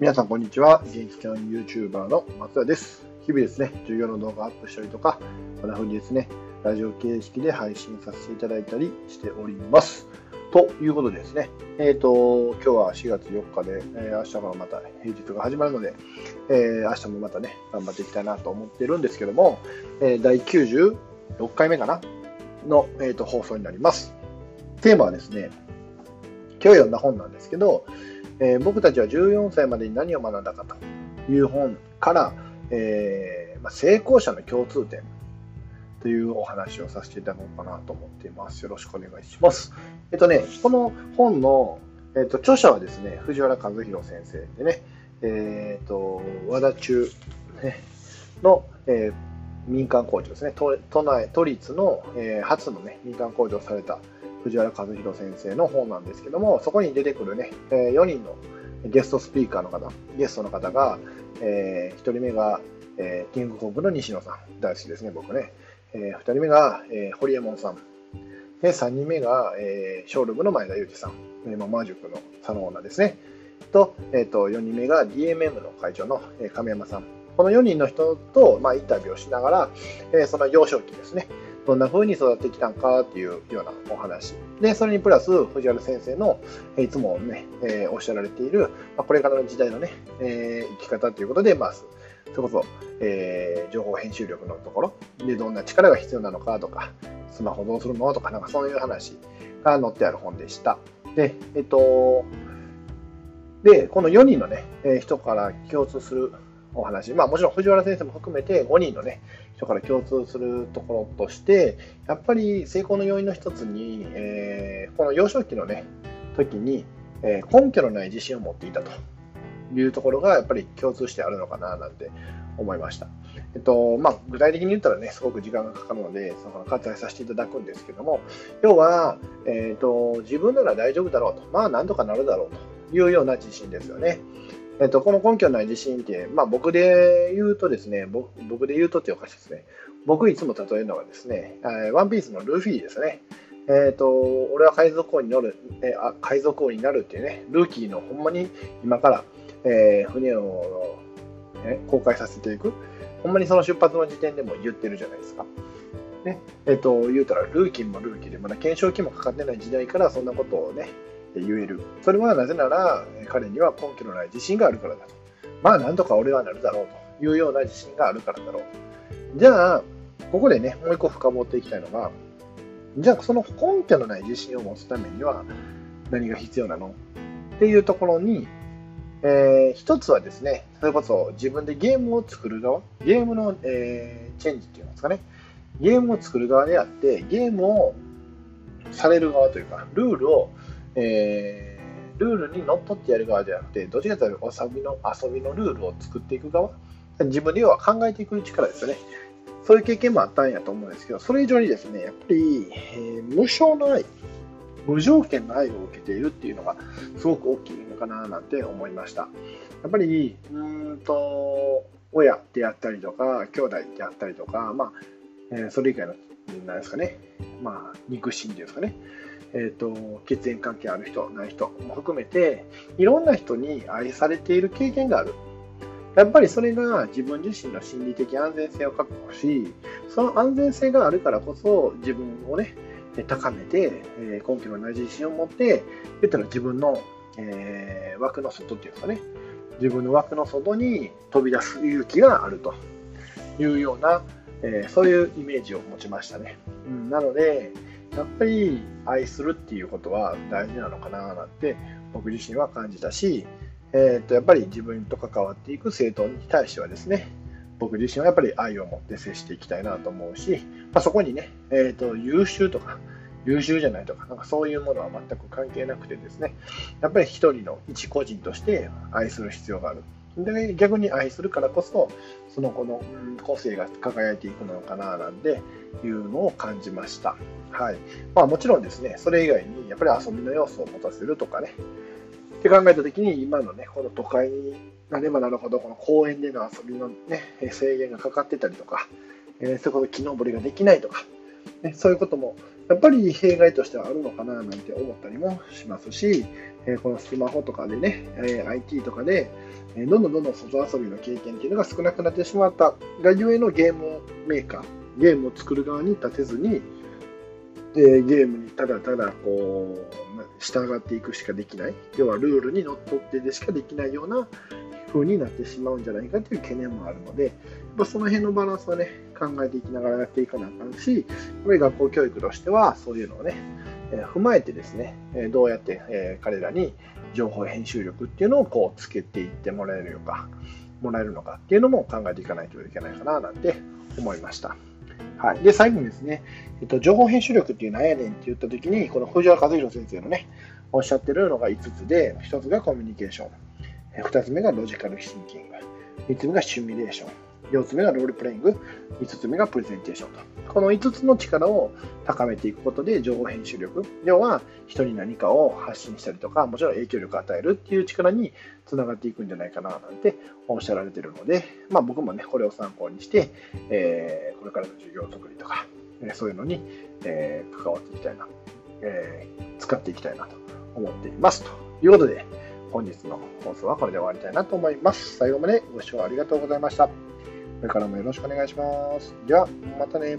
皆さんこんにちは。元気ちゃん YouTuber の松田です。日々ですね、授業の動画アップしたりとか、こんな風にですね、ラジオ形式で配信させていただいたりしております。ということでですね、えっ、と、今日は4月4日で、えー明日からまた平日が始まるので、えー明日もまたね、頑張っていきたいなと思ってるんですけども、えー第96回目かな？の、えー、と放送になります。テーマはですね、今日読んだ本なんですけど、えー僕たちは14歳までに何を学んだかという本から、えーまあ、成功者の共通点というお話をさせていただこうかなと思っています。よろしくお願いします。えっとね、この本の、えっと、著者はですね、藤原和弘先生でね、えっと、和田中、ね、の、えー民間工場ですね、都都内、都立の、えー初の、ね、民間工場をされた藤原和弘先生の本なんですけども、そこに出てくるね、え4人のゲストスピーカーの方、ゲストの方が、え1人目が、えーキングコングの西野さん、大好きですね、僕ね。え2人目が、えー、堀エモ門さん。で、3人目が、えーショールームの前田裕二さん。えーまあマー塾の佐野オーナーですね。と、えー、と4人目が DMM の会長の、えー亀山さん。この4人の人と、まあ、インタビューをしながら、えーその幼少期ですね、どんな風に育ってきたんかっていうようなお話。で、それにプラス、藤原先生の、いつもね、えーおっしゃられている、まあ、これからの時代のね、えー生き方ということで、まあ、それこそ、えー情報編集力のところでどんな力が必要なのかとか、スマホどうするのとか、なんかそういう話が載ってある本でした。で、えっと、で、この4人のね、えー人から共通するお話、まあもちろん藤原先生も含めて5人のね、人から共通するところとして、やっぱり成功の要因の一つに、えーこの幼少期のね、時に、えー根拠のない自信を持っていたというところがやっぱり共通してあるのかななんて思いました。えっとまあ、具体的に言ったらね、すごく時間がかかるので、その割愛させていただくんですけども、要は、えっと自分なら大丈夫だろうと、まあなんとかなるだろうというような自信ですよね。えっと、この根拠のない自信って、まあ、僕で言うとですね、僕僕で言うとっておかしいですね。僕いつも例えるのはですね、ワンピースのルフィですね。えっ、と、俺は海賊王に乗る、えーあ海賊王になるっていうね、ルーキーのほんまに今から、えー船を、ね、公開させていく。ほんまにその出発の時点でも言ってるじゃないですか。ね、えっ、と、言うたら、ルーキーもルーキーで、まだ検証期もかかってない時代からそんなことをね、言える。それはなぜなら、彼には根拠のない自信があるからだと。まあ、なんとか俺はなるだろうというような自信があるからだろう。じゃあ、ここでね、もう一個深掘っていきたいのが、じゃあ、その根拠のない自信を持つためには何が必要なの？っていうところに、えー一つはですね、それこそ自分でゲームを作る側、ゲームの、えーチェンジっていうんですかね、ゲームを作る側であって、ゲームをされる側というか、ルールを、えールールにのっとってやる側ではなくて、どちらかというと遊びの遊びのルールを作っていく側、自分で要は考えていく力ですよね。そういう経験もあったんやと思うんですけど、それ以上にですね、やっぱり、えー無償の愛、無条件の愛を受けているっていうのがすごく大きいのかななんて思いました。やっぱり、うーんと、親であったりとか、兄弟であったりとか、まあ、えそれ以外の、なんですかね、まあ、肉親ですかね、えーと、血縁関係ある人、ない人も含めて、いろんな人に愛されている経験がある。やっぱりそれが自分自身の心理的安全性を確保し、その安全性があるからこそ自分をね、高めて、え根拠のない自信を持って、言ったら自分の、えー枠の外っていうかね、自分の枠の外に飛び出す勇気があるというような、えーそういうイメージを持ちましたね。うん、なので、やっぱり愛するっていうことは大事なのかななんて僕自身は感じたし、えー、とやっぱり自分と関わっていく生徒に対してはですね、僕自身はやっぱり愛を持って接していきたいなと思うし、まあ、そこにね、えー、と優秀とか優秀じゃないとか、なんかそういうものは全く関係なくてですね、やっぱり一人の一個人として愛する必要がある。で逆に愛するからこそ、その子の個性が輝いていくのかななんていうのを感じました。はい。まあもちろんですね、それ以外にやっぱり遊びの要素を持たせるとかね、って考えたときに今のね、この都会になればなるほど、この公園での遊びのね、制限がかかってたりとか、えー、そこで木登りができないとか、ね、そういうこともやっぱり弊害としてはあるのかななんて思ったりもしますし、えこのスマホとかでね、え IT とかで、えどんどんどんどん外遊びの経験っていうのが少なくなってしまった。がゆえのゲームメーカー、ゲームを作る側に立てずに、でゲームにただただこう従っていくしかできない、要はルールにのっとってでしかできないような風になってしまうんじゃないかという懸念もあるので、やっぱその辺のバランスはね、考えていきながらやっていかなあかんし、やっぱり学校教育としてはそういうのをね、踏まえてですね、どうやって、彼らに情報編集力っていうのをこうつけていってもらえるのか、もらえるのかっていうのも考えていかないといけないかななんて思いました。はい。で、最後にですね、えっと、情報編集力っていうのはやねんって言ったときに、この藤原和弘先生のね、おっしゃってるのが5つで、1つがコミュニケーション、2つ目がロジカルシンキング、3つ目がシミュレーション、4つ目がロールプレイング、5つ目がプレゼンテーションと。この5つの力を高めていくことで情報編集力、要は人に何かを発信したりとか、もちろん影響力を与えるっていう力につながっていくんじゃないかななんておっしゃられてるので、まあ、僕もね、これを参考にして、えー、これからの授業作りとか、そういうのに、えー、関わっていきたいな、えー、使っていきたいなと思っています。ということで、本日の放送はこれで終わりたいなと思います。最後までご視聴ありがとうございました。これからもよろしくお願いします。では、またね。